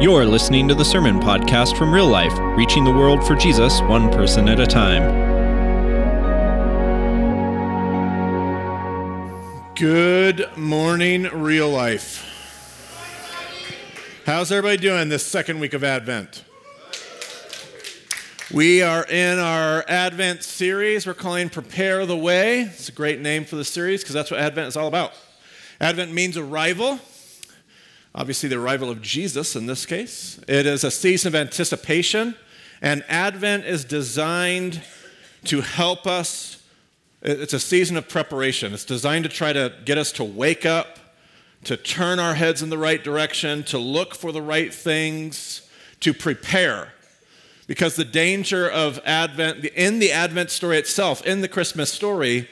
You're listening to the Sermon Podcast from Real Life, reaching the world for Jesus one person at a time. Good morning, Real Life. How's everybody doing this second week of Advent? We are in our Advent series we're calling Prepare the Way. It's a great name for the series because that's what Advent is all about. Advent means arrival, obviously, the arrival of Jesus in this case. It is a season of anticipation, and Advent is designed to help us. It's a season of preparation. It's designed to try to get us to wake up, to turn our heads in the right direction, to look for the right things, to prepare. Because the danger of Advent, in the Advent story itself, in the Christmas story,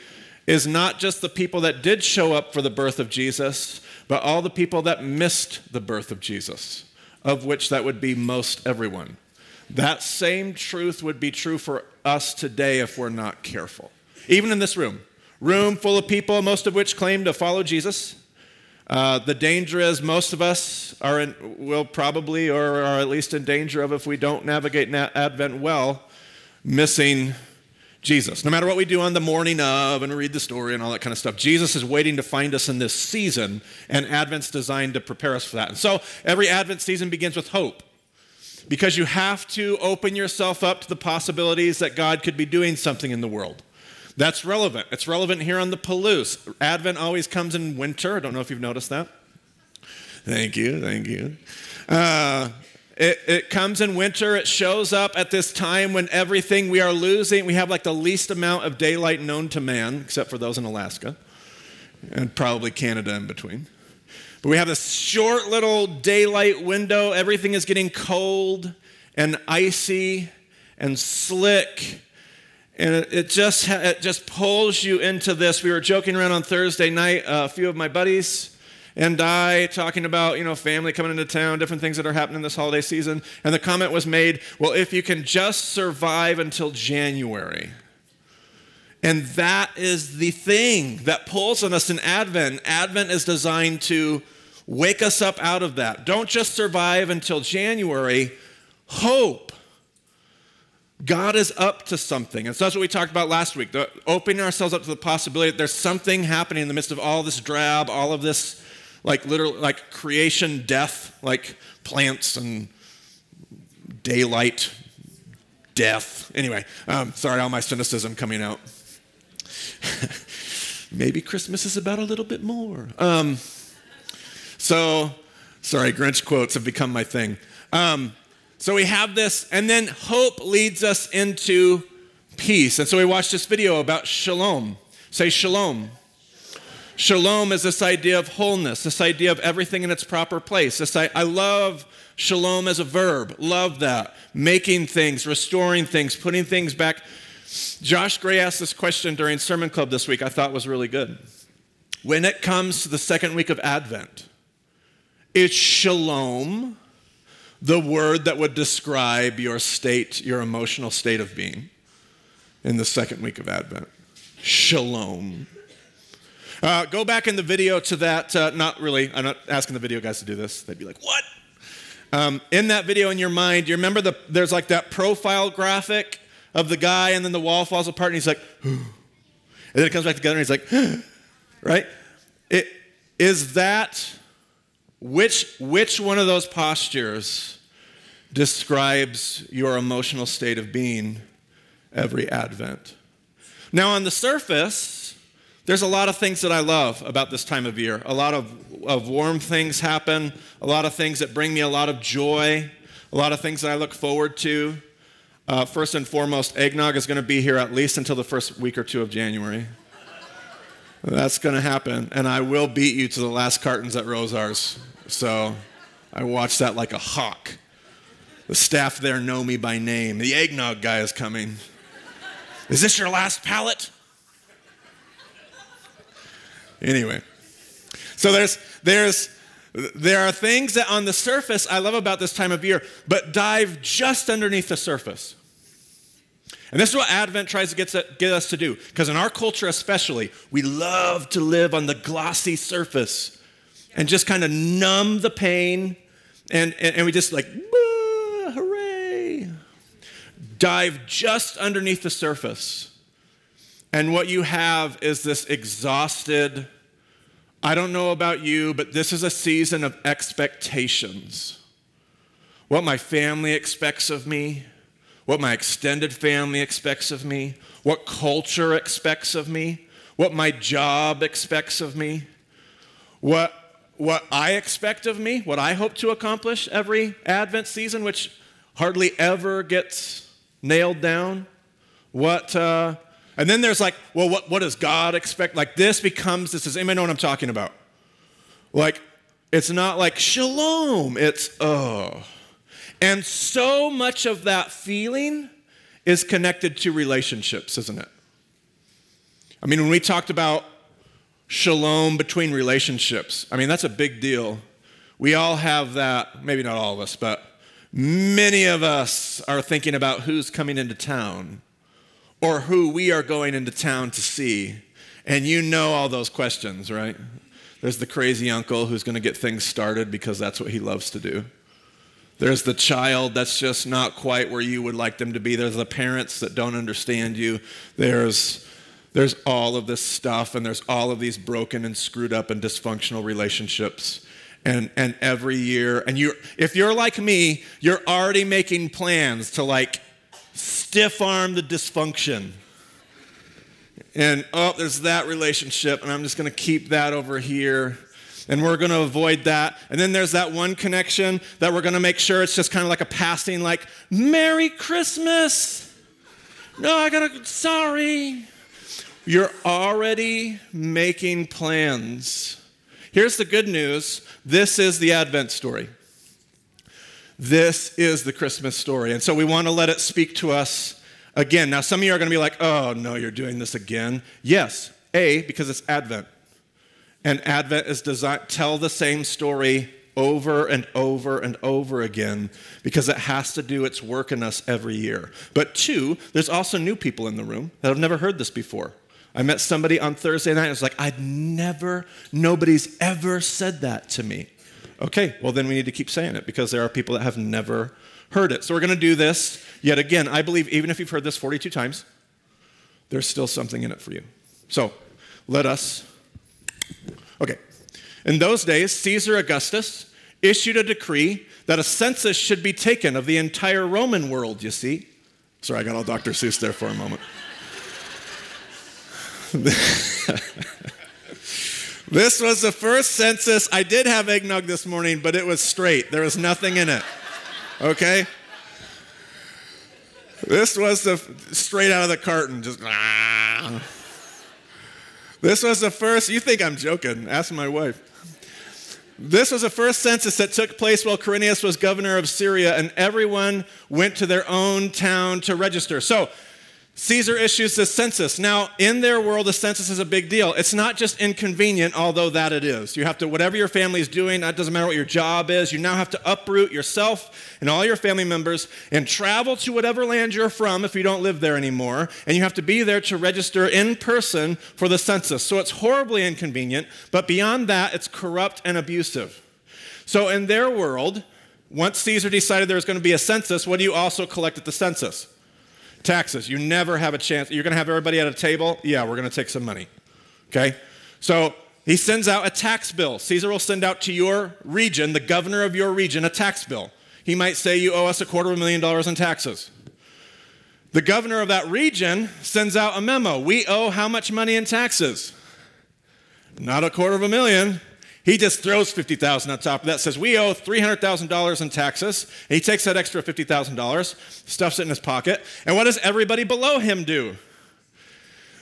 is not just the people that did show up for the birth of Jesus, but all the people that missed the birth of Jesus, of which that would be most everyone. That same truth would be true for us today if we're not careful. Even in this room, room full of people, most of which claim to follow Jesus. Uh, the danger is most of us are in, will probably or are at least in danger of if we don't navigate Advent well, missing Jesus. No matter what we do on the morning of and read the story and all that kind of stuff, Jesus is waiting to find us in this season, and Advent's designed to prepare us for that. And so every Advent season begins with hope because you have to open yourself up to the possibilities that God could be doing something in the world. That's relevant. It's relevant here on the Palouse. Advent always comes in winter. I don't know if you've noticed that. Thank you, thank you. Uh, it, it, comes in winter. It shows up at this time when everything we are losing, we have like the least amount of daylight known to man, except for those in Alaska and probably Canada in between. But we have this short little daylight window. Everything is getting cold and icy and slick. And it, just, it just pulls you into this. We were joking around on Thursday night, uh, a few of my buddies and I talking about, you know, family coming into town, different things that are happening this holiday season. And the comment was made, well, if you can just survive until January. And that is the thing that pulls on us in Advent. Advent is designed to wake us up out of that. Don't just survive until January, hope. God is up to something. And so that's what we talked about last week. The, opening ourselves up to the possibility that there's something happening in the midst of all this drab, all of this like literally like creation, death, like plants and daylight, death. Anyway, um, sorry, all my cynicism coming out. Maybe Christmas is about a little bit more. Um, so, sorry, Grinch quotes have become my thing. Um, so we have this, and then hope leads us into peace. And so we watched this video about shalom. Say shalom. Shalom is this idea of wholeness, this idea of everything in its proper place. This I, I love shalom as a verb. Love that. Making things, restoring things, putting things back. Josh Gray asked this question during Sermon Club this week, I thought was really good. When it comes to the second week of Advent, is shalom the word that would describe your state, your emotional state of being in the second week of Advent? Shalom. Uh, go back in the video to that, uh, not really, I'm not asking the video guys to do this. They'd be like, what? Um, in that video in your mind, you remember the, there's like that profile graphic of the guy, and then the wall falls apart, and he's like, and then it comes back together, and he's like, right? It, is that, which, which one of those postures describes your emotional state of being every Advent? Now, on the surface, there's a lot of things that I love about this time of year. A lot of, of warm things happen, a lot of things that bring me a lot of joy, a lot of things that I look forward to. Uh, first and foremost, eggnog is going to be here at least until the first week or two of January. That's going to happen. And I will beat you to the last cartons at Rosauers. So I watch that like a hawk. The staff there know me by name. The eggnog guy is coming. Is this your last pallet? Anyway, so there's, there's, there are things that on the surface I love about this time of year, but dive just underneath the surface. And this is what Advent tries to get, to, get us to do. Because in our culture, especially, we love to live on the glossy surface and just kind of numb the pain, And, and, and we just like, hooray, dive just underneath the surface. And what you have is this exhausted, I don't know about you, but this is a season of expectations. What my family expects of me, what my extended family expects of me, what culture expects of me, what my job expects of me, what, what I expect of me, what I hope to accomplish every Advent season, which hardly ever gets nailed down. What, uh, and then there's like, well, what, what does God expect? Like this becomes, this is, anybody know what I'm talking about? Like, it's not like shalom, it's oh. And so much of that feeling is connected to relationships, isn't it? I mean, when we talked about shalom between relationships, I mean, that's a big deal. We all have that, maybe not all of us, but many of us are thinking about who's coming into town or who we are going into town to see. And you know all those questions, right? There's the crazy uncle who's going to get things started because that's what he loves to do. There's the child that's just not quite where you would like them to be. There's the parents that don't understand you. There's, there's all of this stuff, and there's all of these broken and screwed up and dysfunctional relationships. And, and every year, and you if you're like me, you're already making plans to like stiff arm the dysfunction. And oh, there's that relationship, and I'm just gonna keep that over here and we're going to avoid that. And then there's that one connection that we're going to make sure it's just kind of like a passing, like, Merry Christmas. No, I got to, sorry. You're already making plans. Here's the good news this is the Advent story. This is the Christmas story. And so we want to let it speak to us again. Now, some of you are going to be like, oh, no, you're doing this again. Yes, A, because it's Advent. And Advent is designed tell the same story over and over and over again because it has to do its work in us every year. But two, there's also new people in the room that have never heard this before. I met somebody on Thursday night and was like, I'd never, nobody's ever said that to me. Okay, well, then we need to keep saying it because there are people that have never heard it. So we're going to do this yet again. I believe even if you've heard this 42 times, there's still something in it for you. So let us Okay. In those days, Caesar Augustus issued a decree that a census should be taken of the entire Roman world, you see. Sorry, I got all Dr. Seuss there for a moment. this was the first census. I did have eggnog this morning, but it was straight. There was nothing in it. Okay? This was the straight out of the carton, just. Ah. This was the first, you think I'm joking, ask my wife. This was the first census that took place while Quirinius was governor of Syria, and everyone went to their own town to register. So, Caesar issues this census. Now, in their world, the census is a big deal. It's not just inconvenient, although that it is. You have to, whatever your family is doing, that doesn't matter what your job is, you now have to uproot yourself and all your family members and travel to whatever land you're from if you don't live there anymore. And you have to be there to register in person for the census. So it's horribly inconvenient, but beyond that, it's corrupt and abusive. So in their world, once Caesar decided there was going to be a census, what do you also collect at the census? Taxes. You never have a chance. You're going to have everybody at a table? Yeah, we're going to take some money. Okay? So he sends out a tax bill. Caesar will send out to your region, the governor of your region, a tax bill. He might say, You owe us a quarter of a million dollars in taxes. The governor of that region sends out a memo. We owe how much money in taxes? Not a quarter of a million. He just throws 50,000 on top of that, says, We owe $300,000 in taxes. And he takes that extra $50,000, stuffs it in his pocket. And what does everybody below him do?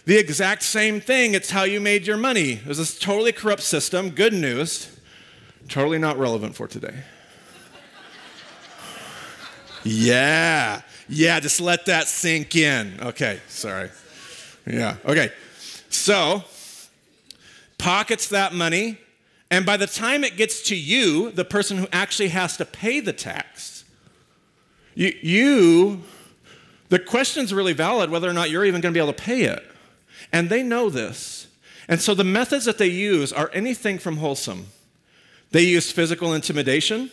The exact same thing. It's how you made your money. It was this totally corrupt system. Good news. Totally not relevant for today. yeah. Yeah, just let that sink in. Okay, sorry. Yeah, okay. So, pockets that money, and by the time it gets to you, the person who actually has to pay the tax, you, you the question's really valid whether or not you're even going to be able to pay it. And they know this. And so the methods that they use are anything from wholesome. They use physical intimidation,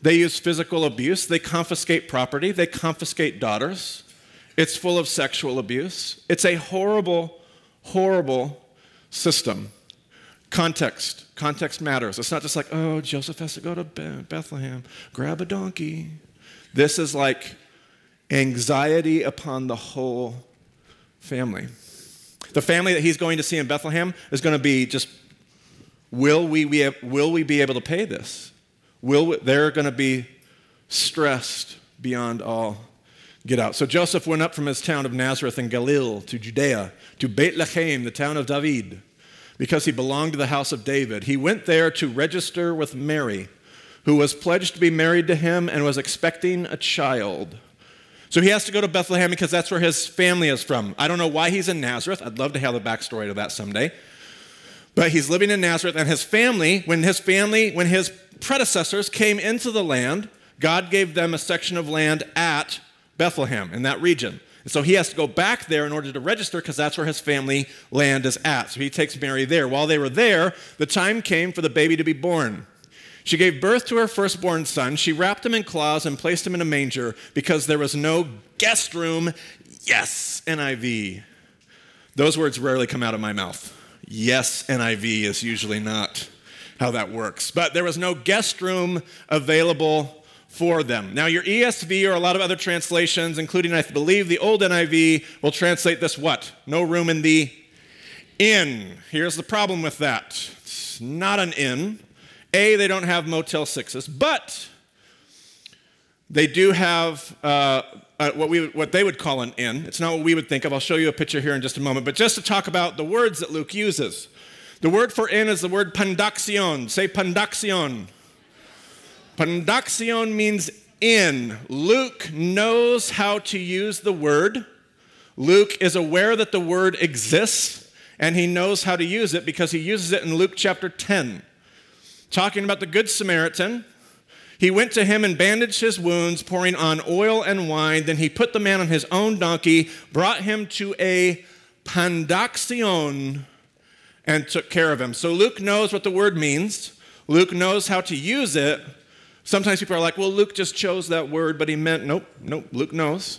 They use physical abuse, they confiscate property, they confiscate daughters. It's full of sexual abuse. It's a horrible, horrible system. Context. Context matters. It's not just like, oh, Joseph has to go to Bethlehem, grab a donkey. This is like anxiety upon the whole family. The family that he's going to see in Bethlehem is going to be just will we, we will we be able to pay this? Will we, they're going to be stressed beyond all get out. So Joseph went up from his town of Nazareth in Galilee to Judea, to Bethlehem, the town of David, because he belonged to the house of David. He went there to register with Mary, who was pledged to be married to him and was expecting a child. So he has to go to Bethlehem because that's where his family is from. I don't know why he's in Nazareth. I'd love to have the backstory to that someday. But he's living in Nazareth, and his family, when his family, when his predecessors came into the land, God gave them a section of land at Bethlehem in that region. And so he has to go back there in order to register because that's where his family land is at. So he takes Mary there. While they were there, the time came for the baby to be born. She gave birth to her firstborn son. She wrapped him in cloths and placed him in a manger because there was no guest room. Yes, NIV. Those words rarely come out of my mouth. Yes, NIV is usually not how that works. But there was no guest room available for them. Now, your ESV or a lot of other translations, including, I believe, the old NIV, will translate this what? No room in the inn. Here's the problem with that it's not an inn. A, they don't have Motel 6s, but they do have uh, uh, what, we, what they would call an inn. It's not what we would think of. I'll show you a picture here in just a moment. But just to talk about the words that Luke uses. The word for inn is the word pandaxion. Say pandaxion. Pandaxion means in. Luke knows how to use the word. Luke is aware that the word exists, and he knows how to use it because he uses it in Luke chapter 10. Talking about the Good Samaritan, he went to him and bandaged his wounds, pouring on oil and wine. Then he put the man on his own donkey, brought him to a pandaxion, and took care of him. So Luke knows what the word means. Luke knows how to use it, Sometimes people are like, well, Luke just chose that word, but he meant, nope, nope, Luke knows.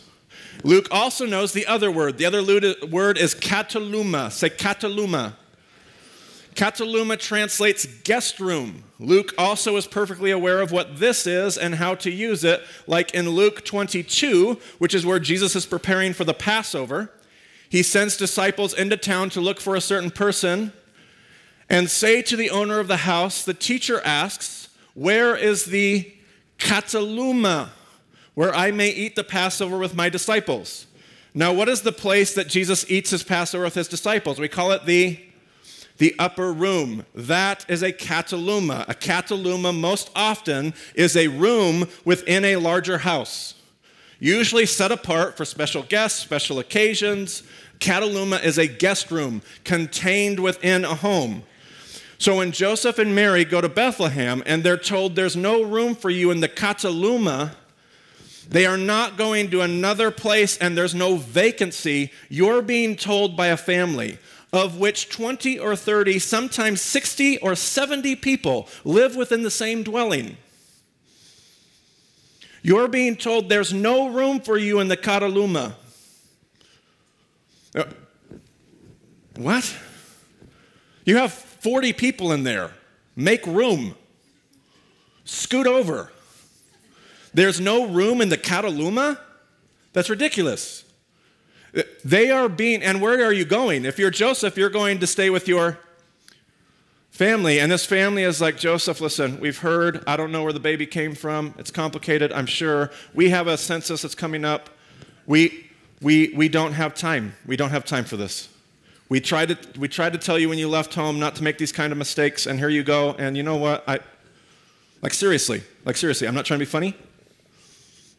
Luke also knows the other word. The other word is kataluma. Say kataluma. Kataluma translates guest room. Luke also is perfectly aware of what this is and how to use it, like in Luke 22, which is where Jesus is preparing for the Passover. He sends disciples into town to look for a certain person and say to the owner of the house, The teacher asks, where is the kataluma, where I may eat the Passover with my disciples? Now, what is the place that Jesus eats his Passover with his disciples? We call it the the upper room. That is a kataluma. A kataluma, most often, is a room within a larger house, usually set apart for special guests, special occasions. Kataluma is a guest room contained within a home. So when Joseph and Mary go to Bethlehem and they're told there's no room for you in the Kataluma, they are not going to another place and there's no vacancy. You're being told by a family of which 20 or 30, sometimes 60 or 70 people live within the same dwelling. You're being told there's no room for you in the Kataluma. Uh, what? You have 40 people in there. Make room. Scoot over. There's no room in the Kataluma? That's ridiculous. They are being, and where are you going? If you're Joseph, you're going to stay with your family. And this family is like, Joseph, listen, we've heard, I don't know where the baby came from. It's complicated, I'm sure. We have a census that's coming up. We, we, we don't have time. We don't have time for this. We tried, to, we tried to tell you when you left home not to make these kind of mistakes, and here you go. And you know what? I, like, seriously, like, seriously, I'm not trying to be funny.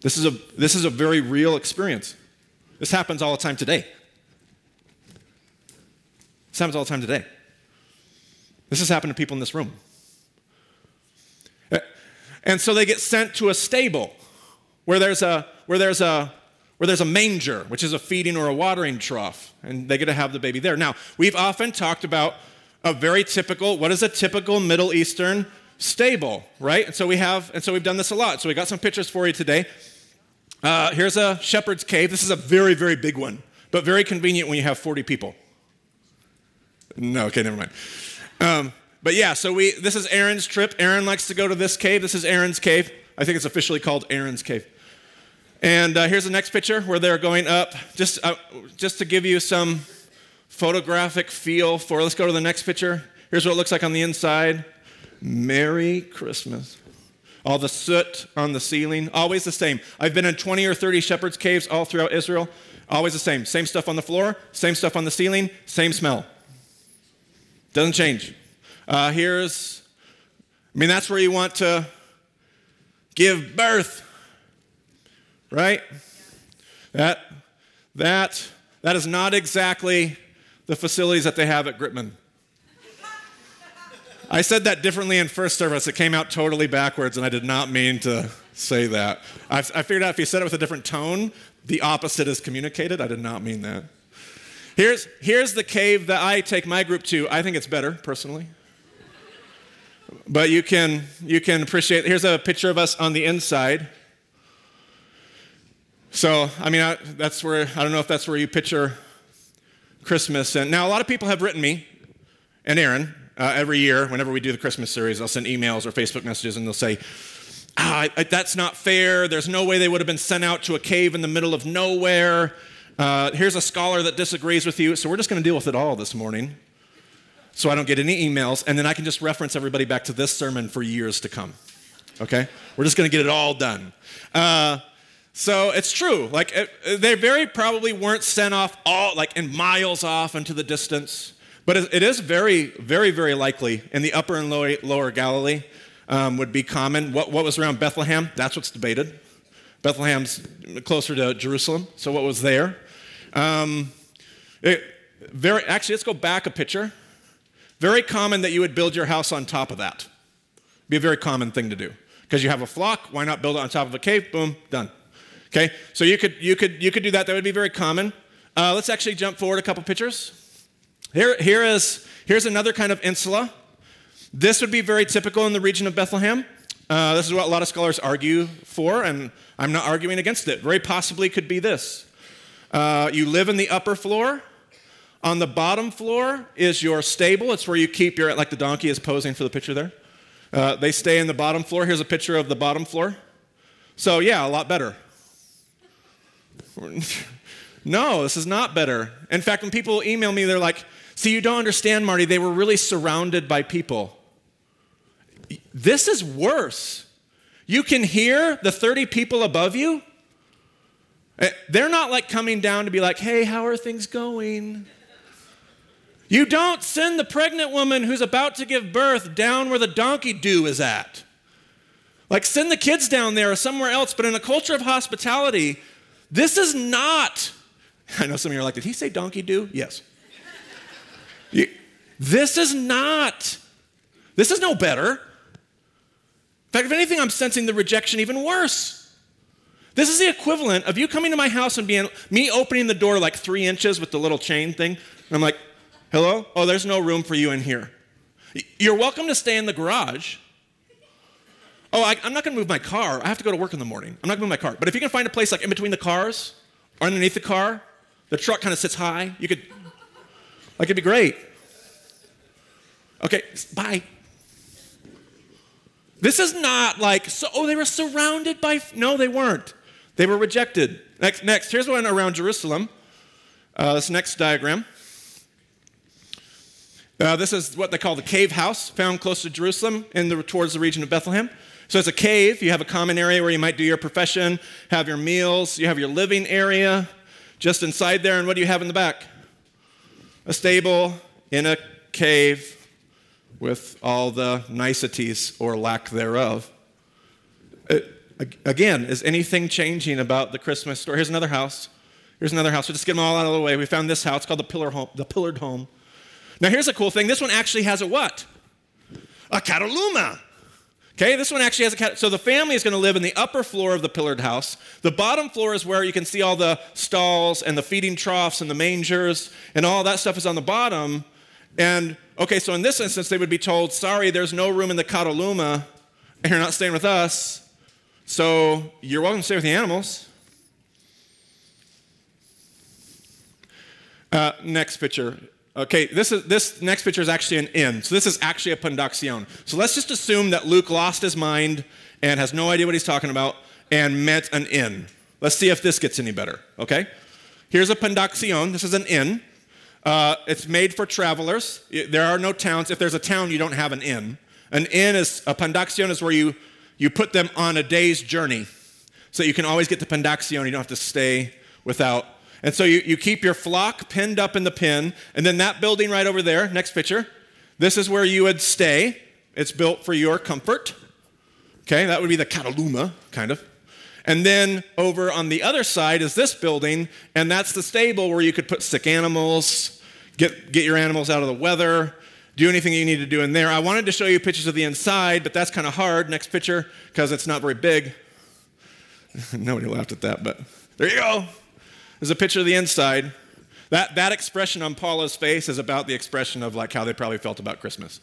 This is a, this is a very real experience. This happens all the time today. This happens all the time today. This has happened to people in this room. Eh, and so they get sent to a stable where there's a, where there's a, where there's a manger, which is a feeding or a watering trough, and they get to have the baby there. Now, we've often talked about a very typical, what is a typical Middle Eastern stable, right? And so we have, and so we've done this a lot. So we got some pictures for you today. Uh, here's a shepherd's cave. This is a very, very big one, but very convenient when you have 40 people. No, okay, never mind. Um, but yeah, so we this is Aaron's trip. Aaron likes to go to this cave. This is Aaron's cave. I think it's officially called Aaron's cave. And uh, here's the next picture where they're going up. Just uh, just to give you some photographic feel for. Let's go to the next picture. Here's what it looks like on the inside. Merry Christmas. All the soot on the ceiling, always the same. I've been in 20 or 30 shepherd's caves all throughout Israel. Always the same. Same stuff on the floor, same stuff on the ceiling, same smell. Doesn't change. Uh, here's, I mean, that's where you want to give birth, right? That, that, that is not exactly the facilities that they have at Gritman. I said that differently in first service. It came out totally backwards, and I did not mean to say that. I, I figured out if you said it with a different tone, the opposite is communicated. I did not mean that. Here's, here's the cave that I take my group to. I think it's better, personally. But you can, you can appreciate, here's a picture of us on the inside. So, I mean, I, that's where, I don't know if that's where you picture Christmas. And now, a lot of people have written me and Aaron uh, every year, whenever we do the Christmas series, I'll send emails or Facebook messages and they'll say, ah, that's not fair. There's no way they would have been sent out to a cave in the middle of nowhere. Uh, here's a scholar that disagrees with you. So we're just going to deal with it all this morning so I don't get any emails. And then I can just reference everybody back to this sermon for years to come. Okay? We're just going to get it all done. Uh, so it's true. Like, it, they very probably weren't sent off all, like, in miles off into the distance. But it is very, very, very likely in the upper and lower, lower Galilee um, would be common. What, what was around Bethlehem? That's what's debated. Bethlehem's closer to Jerusalem, so what was there? Um, it, very, actually, let's go back a picture. Very common that you would build your house on top of that. Be a very common thing to do because you have a flock. Why not build it on top of a cave? Boom, done. Okay, so you could you could you could do that. That would be very common. Uh, let's actually jump forward a couple pictures. Here, here is, here's another kind of insula. This would be very typical in the region of Bethlehem. Uh, this is what a lot of scholars argue for, and I'm not arguing against it. Very possibly could be this. Uh, you live in the upper floor. On the bottom floor is your stable. It's where you keep your, like the donkey is posing for the picture there. Uh, they stay in the bottom floor. Here's a picture of the bottom floor. So, yeah, a lot better. No, this is not better. In fact, when people email me, they're like, See, you don't understand, Marty. They were really surrounded by people. This is worse. You can hear the 30 people above you. Eh, they're not like coming down to be like, hey, how are things going? You don't send the pregnant woman who's about to give birth down where the donkey do is at. Like, send the kids down there or somewhere else. But in a culture of hospitality, this is not. I know some of you are like, did he say donkey do? Yes. This is not, this is no better. In fact, if anything, I'm sensing the rejection even worse. This is the equivalent of you coming to my house and being me opening the door like three inches with the little chain thing. And I'm like, hello? Oh, there's no room for you in here. You're welcome to stay in the garage. Oh, I, am not going to move my car. I have to go to work in the morning. I'm not going to move my car. But if you can find a place like in between the cars or underneath the car, the truck kind of sits high. You could like, it'd be great. Okay, bye. This is not like, so, oh, they were surrounded by, no, they weren't. They were rejected. Next, next here's one around Jerusalem. Uh, this next diagram. Uh, this is what they call the cave house, found close to Jerusalem in the, towards the region of Bethlehem. So it's a cave. You have a common area where you might do your profession, have your meals, you have your living area just inside there. And what do you have in the back? a stable in a cave with all the niceties or lack thereof. It, uh, again, is anything changing about the Christmas story? Here's another house. Here's another house. We'll just get them all out of the way. We found this house called the, pillar home, the Pillared Home. Now, here's a cool thing. This one actually has a what? A kataluma. Okay, this one actually has a cat. So the family is going to live in the upper floor of the pillared house. The bottom floor is where you can see all the stalls and the feeding troughs and the mangers and all that stuff is on the bottom. And Okay, so in this instance, they would be told, sorry, there's no room in the Kataluma, and you're not staying with us, so you're welcome to stay with the animals. Uh, next picture. Okay, this, is, this next picture is actually an inn. So this is actually a pundacion. So let's just assume that Luke lost his mind and has no idea what he's talking about and meant an inn. Let's see if this gets any better, okay? Here's a pundacion. This is an inn. Uh, it's made for travelers. There are no towns. If there's a town, you don't have an inn. An inn is, a pundacion is where you, you put them on a day's journey. So you can always get to pundacion. You don't have to stay without. And so you, you keep your flock pinned up in the pen. And then that building right over there, next picture, this is where you would stay. It's built for your comfort. Okay, that would be the Kataluma, kind of. And then over on the other side is this building, and that's the stable where you could put sick animals, get, get your animals out of the weather, do anything you need to do in there. I wanted to show you pictures of the inside, but that's kind of hard. Next picture, because it's not very big. Nobody laughed at that, but there you go. There's a picture of the inside. That, that expression on Paula's face is about the expression of like how they probably felt about Christmas.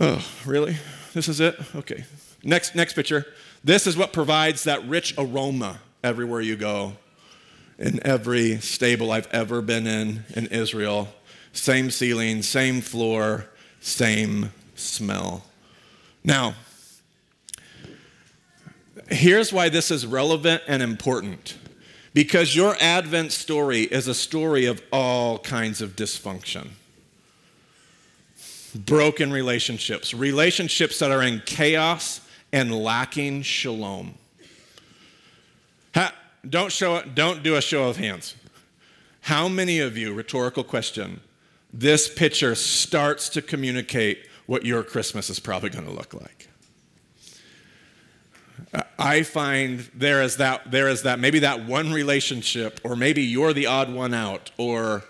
Oh, really? This is it? Okay. Next, next picture. This is what provides that rich aroma everywhere you go. In every stable I've ever been in in Israel, same ceiling, same floor, same smell. Now, here's why this is relevant and important. Because your Advent story is a story of all kinds of dysfunction broken relationships, relationships that are in chaos and lacking shalom. Ha, don't, show, don't do a show of hands. How many of you, rhetorical question, this picture starts to communicate what your Christmas is probably going to look like? I find there is that there is that maybe that one relationship, or maybe you're the odd one out, or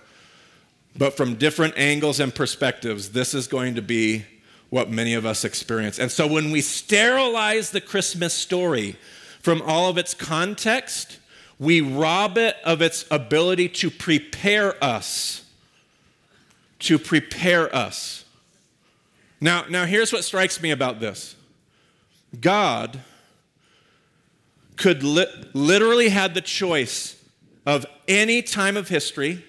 but from different angles and perspectives, this is going to be what many of us experience. And so when we sterilize the Christmas story from all of its context, we rob it of its ability to prepare us. To prepare us. Now, now here's what strikes me about this God could li- literally had the choice of any time of history,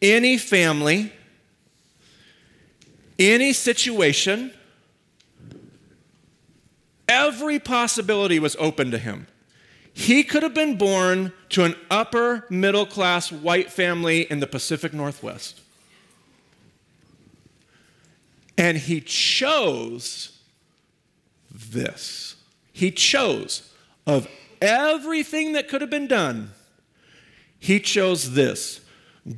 any family, any situation, every possibility was open to him. He could have been born to an upper middle class white family in the Pacific Northwest. And he chose this. He chose of everything that could have been done, he chose this.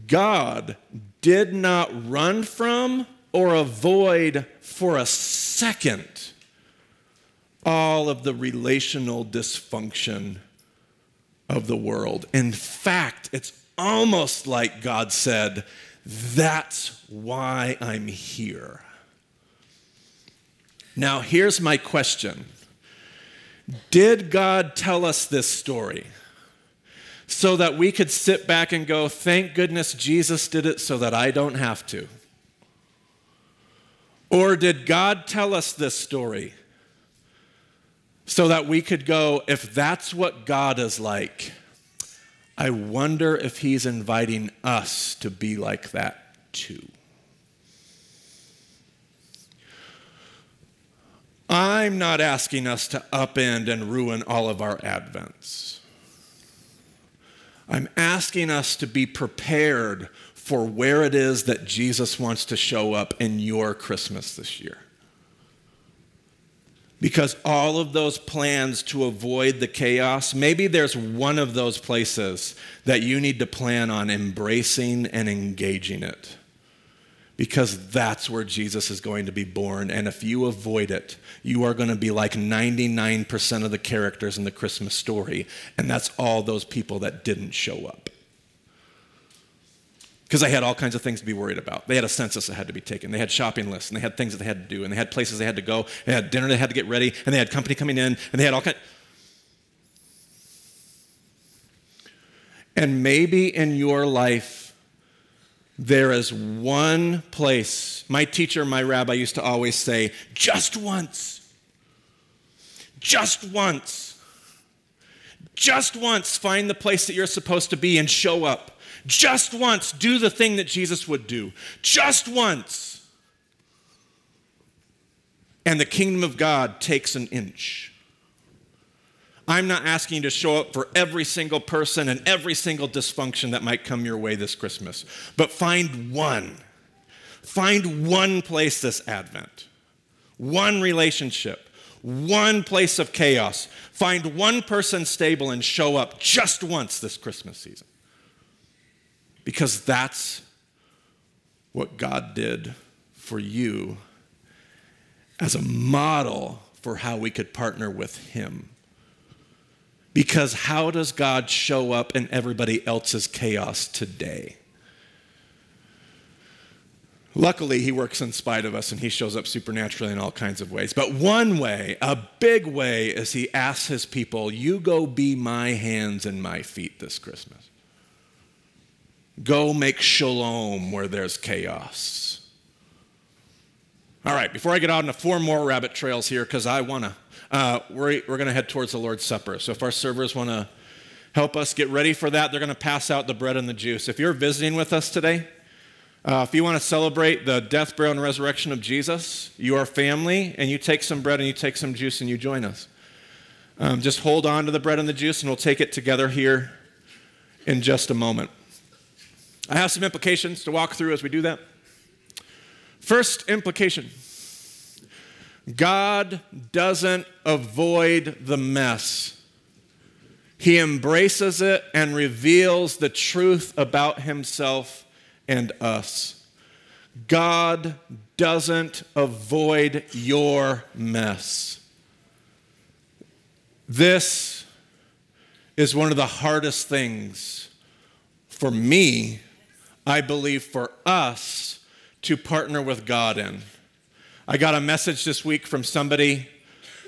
God did not run from or avoid for a second all of the relational dysfunction of the world. In fact, it's almost like God said, That's why I'm here. Now, here's my question Did God tell us this story? So that we could sit back and go, thank goodness Jesus did it so that I don't have to. Or did God tell us this story so that we could go, if that's what God is like, I wonder if He's inviting us to be like that too. I'm not asking us to upend and ruin all of our Advents. I'm asking us to be prepared for where it is that Jesus wants to show up in your Christmas this year. Because all of those plans to avoid the chaos, maybe there's one of those places that you need to plan on embracing and engaging it. Because that's where Jesus is going to be born. And if you avoid it, you are going to be like 99% of the characters in the Christmas story. And that's all those people that didn't show up because they had all kinds of things to be worried about. They had a census that had to be taken. They had shopping lists, and they had things that they had to do, and they had places they had to go. They had dinner they had to get ready, and they had company coming in, and they had all kinds. And maybe in your life, There is one place. My teacher, my rabbi used to always say, just once. Just once. Just once find the place that you're supposed to be and show up. Just once do the thing that Jesus would do. Just once. And the kingdom of God takes an inch. I'm not asking you to show up for every single person and every single dysfunction that might come your way this Christmas, but find one. Find one place this Advent, one relationship, one place of chaos. Find one person stable and show up just once this Christmas season. Because that's what God did for you as a model for how we could partner with Him. Because how does God show up in everybody else's chaos today? Luckily, he works in spite of us and he shows up supernaturally in all kinds of ways. But one way, a big way, is he asks his people, You go be my hands and my feet this Christmas. Go make shalom where there's chaos. All right, before I get out into four more rabbit trails here, because I want to uh, we're, we're going to head towards the Lord's Supper. So if our servers want to help us get ready for that, they're going to pass out the bread and the juice. If you're visiting with us today, uh, if you want to celebrate the death, burial, and resurrection of Jesus, your family, and you take some bread and you take some juice and you join us. Um, just hold on to the bread and the juice, and we'll take it together here in just a moment. I have some implications to walk through as we do that. First implication God doesn't avoid the mess. He embraces it and reveals the truth about himself and us. God doesn't avoid your mess. This is one of the hardest things for me, I believe, for us to partner with God in. I got a message this week from somebody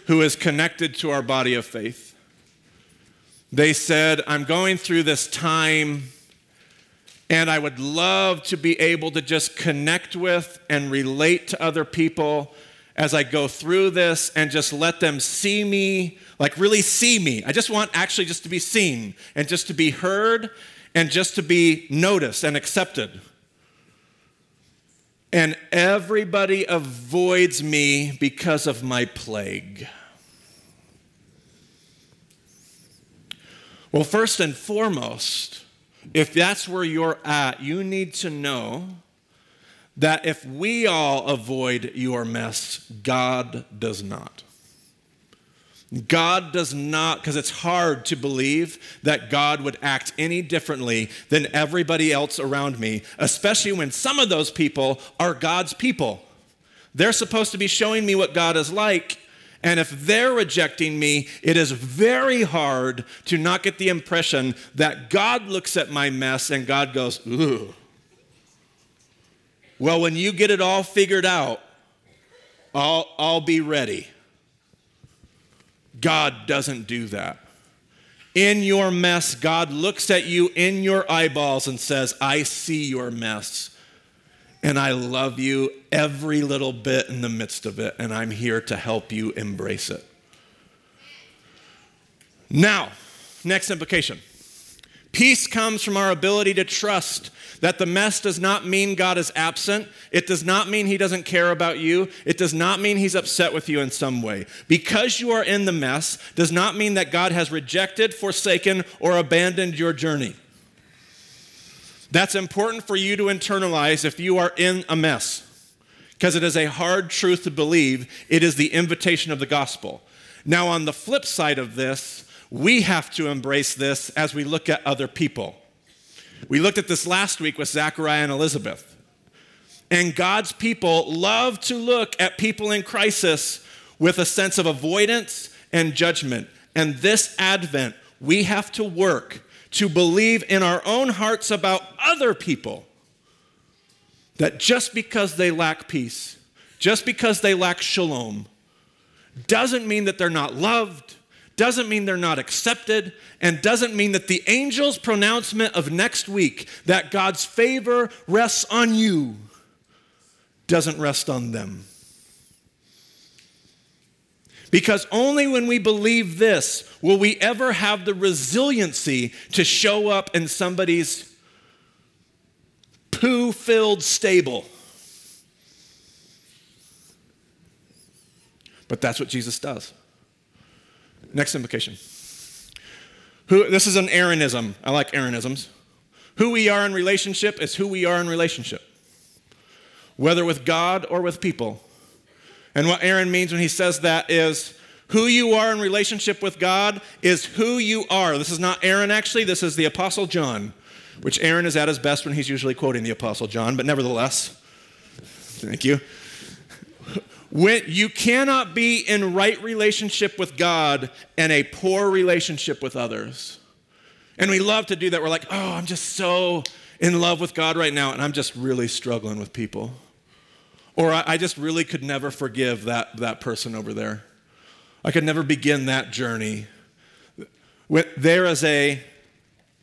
who is connected to our body of faith. They said, I'm going through this time and I would love to be able to just connect with and relate to other people as I go through this and just let them see me, like really see me. I just want actually just to be seen and just to be heard and just to be noticed and accepted and everybody avoids me because of my plague. Well, first and foremost, if that's where you're at, you need to know that if we all avoid your mess, God does not. God does not, because it's hard to believe that God would act any differently than everybody else around me, especially when some of those people are God's people. They're supposed to be showing me what God is like. And if they're rejecting me, it is very hard to not get the impression that God looks at my mess and God goes, ooh. Well, when you get it all figured out, I'll, I'll be ready. God doesn't do that. In your mess, God looks at you in your eyeballs and says, I see your mess. And I love you every little bit in the midst of it, and I'm here to help you embrace it. Now, next implication peace comes from our ability to trust that the mess does not mean God is absent. It does not mean He doesn't care about you. It does not mean He's upset with you in some way. Because you are in the mess does not mean that God has rejected, forsaken, or abandoned your journey. That's important for you to internalize if you are in a mess, because it is a hard truth to believe. It is the invitation of the gospel. Now, on the flip side of this, we have to embrace this as we look at other people. We looked at this last week with Zachariah and Elizabeth. And God's people love to look at people in crisis with a sense of avoidance and judgment. And this Advent, we have to work to believe in our own hearts about other people that just because they lack peace, just because they lack shalom, doesn't mean that they're not loved, doesn't mean they're not accepted, and doesn't mean that the angel's pronouncement of next week that God's favor rests on you doesn't rest on them. Because only when we believe this will we ever have the resiliency to show up in somebody's poo filled stable. But that's what Jesus does. Next implication. Who, this is an Aaronism. I like Aaronisms. Who we are in relationship is who we are in relationship, whether with God or with people. And what Aaron means when he says that is who you are in relationship with God is who you are. This is not Aaron, actually, this is the Apostle John, which Aaron is at his best when he's usually quoting the Apostle John, but nevertheless, thank you. When you cannot be in right relationship with God and a poor relationship with others. And we love to do that. We're like, oh, I'm just so in love with God right now, and I'm just really struggling with people. Or I, I just really could never forgive that, that person over there. I could never begin that journey. There is a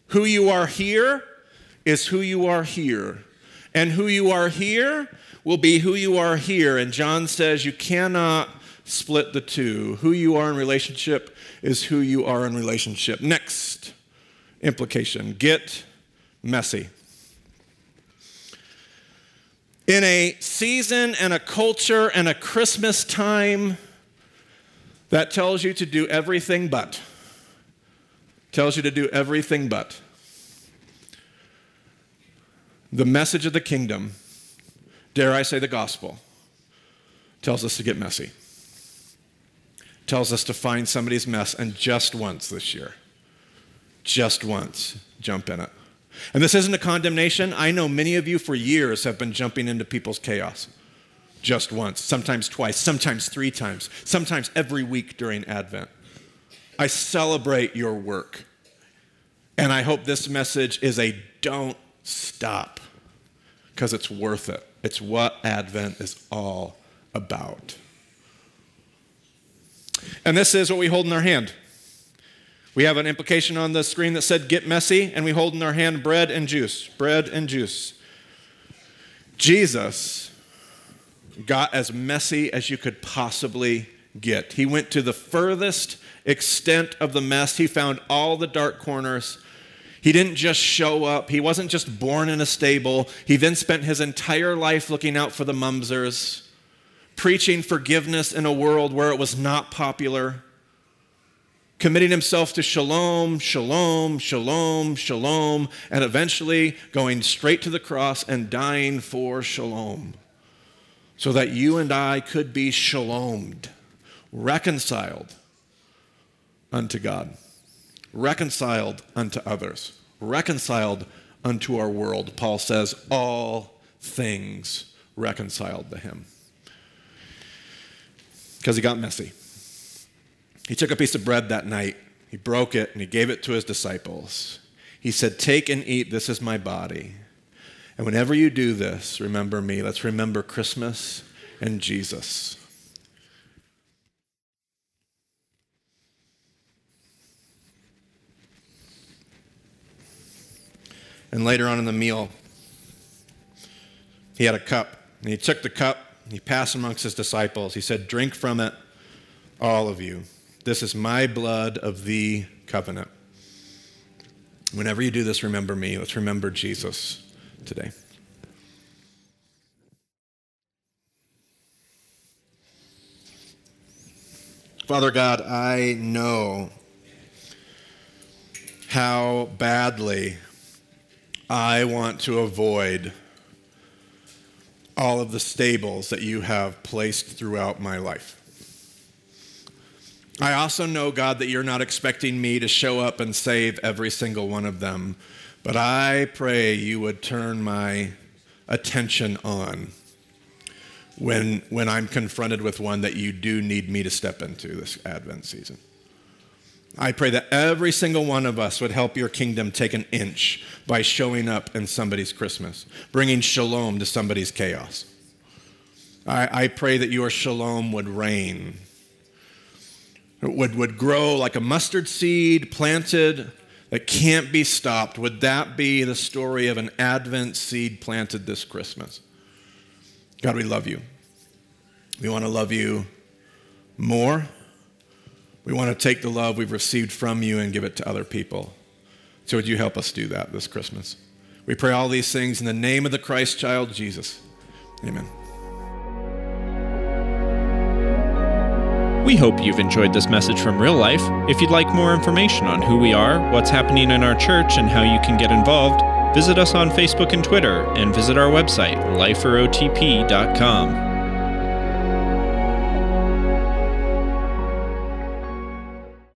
who you are here is who you are here. And who you are here will be who you are here. And John says you cannot split the two. Who you are in relationship is who you are in relationship. Next implication get messy. In a season and a culture and a Christmas time that tells you to do everything but, tells you to do everything but. The message of the kingdom dare I say the gospel, tells us to get messy. Tells us to find somebody's mess and just once this year, just once, jump in it. And this isn't a condemnation. I know many of you for years have been jumping into people's chaos just once, sometimes twice, sometimes three times, sometimes every week during Advent. I celebrate your work. And I hope this message is a don't stop because it's worth it. It's what Advent is all about. And this is what we hold in our hand. We have an implication on the screen that said, Get messy, and we hold in our hand bread and juice. Bread and juice. Jesus got as messy as you could possibly get. He went to the furthest extent of the mess, he found all the dark corners he didn't just show up. He wasn't just born in a stable. He then spent his entire life looking out for the mumsers, preaching forgiveness in a world where it was not popular, committing himself to shalom, shalom, shalom, shalom, and eventually going straight to the cross and dying for shalom so that you and I could be shalomed, reconciled unto God reconciled unto others, reconciled unto our world. Paul says, all things reconciled to him. Because he got messy. He took a piece of bread that night, he broke it, and he gave it to his disciples. He said, Take and eat, this is my body. And whenever you do this, remember me. Let's remember Christmas and Jesus. And later on in the meal, he had a cup. And he took the cup, he passed amongst his disciples. He said, Drink from it, all of you. This is my blood of the covenant. Whenever you do this, remember me. Let's remember Jesus today. Father God, I know how badly I want to avoid all of the stables that you have placed throughout my life. I also know, God, that you're not expecting me to show up and save every single one of them, but I pray you would turn my attention on when, when I'm confronted with one that you do need me to step into this Advent season. I pray that every single one of us would help your kingdom take an inch by showing up in somebody's Christmas, bringing shalom to somebody's chaos. I, I pray that your shalom would reign would, would grow like a mustard seed planted that can't be stopped. Would that be the story of an Advent seed planted this Christmas? God, we love you. We want to love you more. We want to take the love we've received from you and give it to other people. So, would you help us do that this Christmas? We pray all these things in the name of the Christ child, Jesus. Amen. We hope you've enjoyed this message from real life. If you'd like more information on who we are, what's happening in our church, and how you can get involved, visit us on Facebook and Twitter and visit our website, liferotp.com.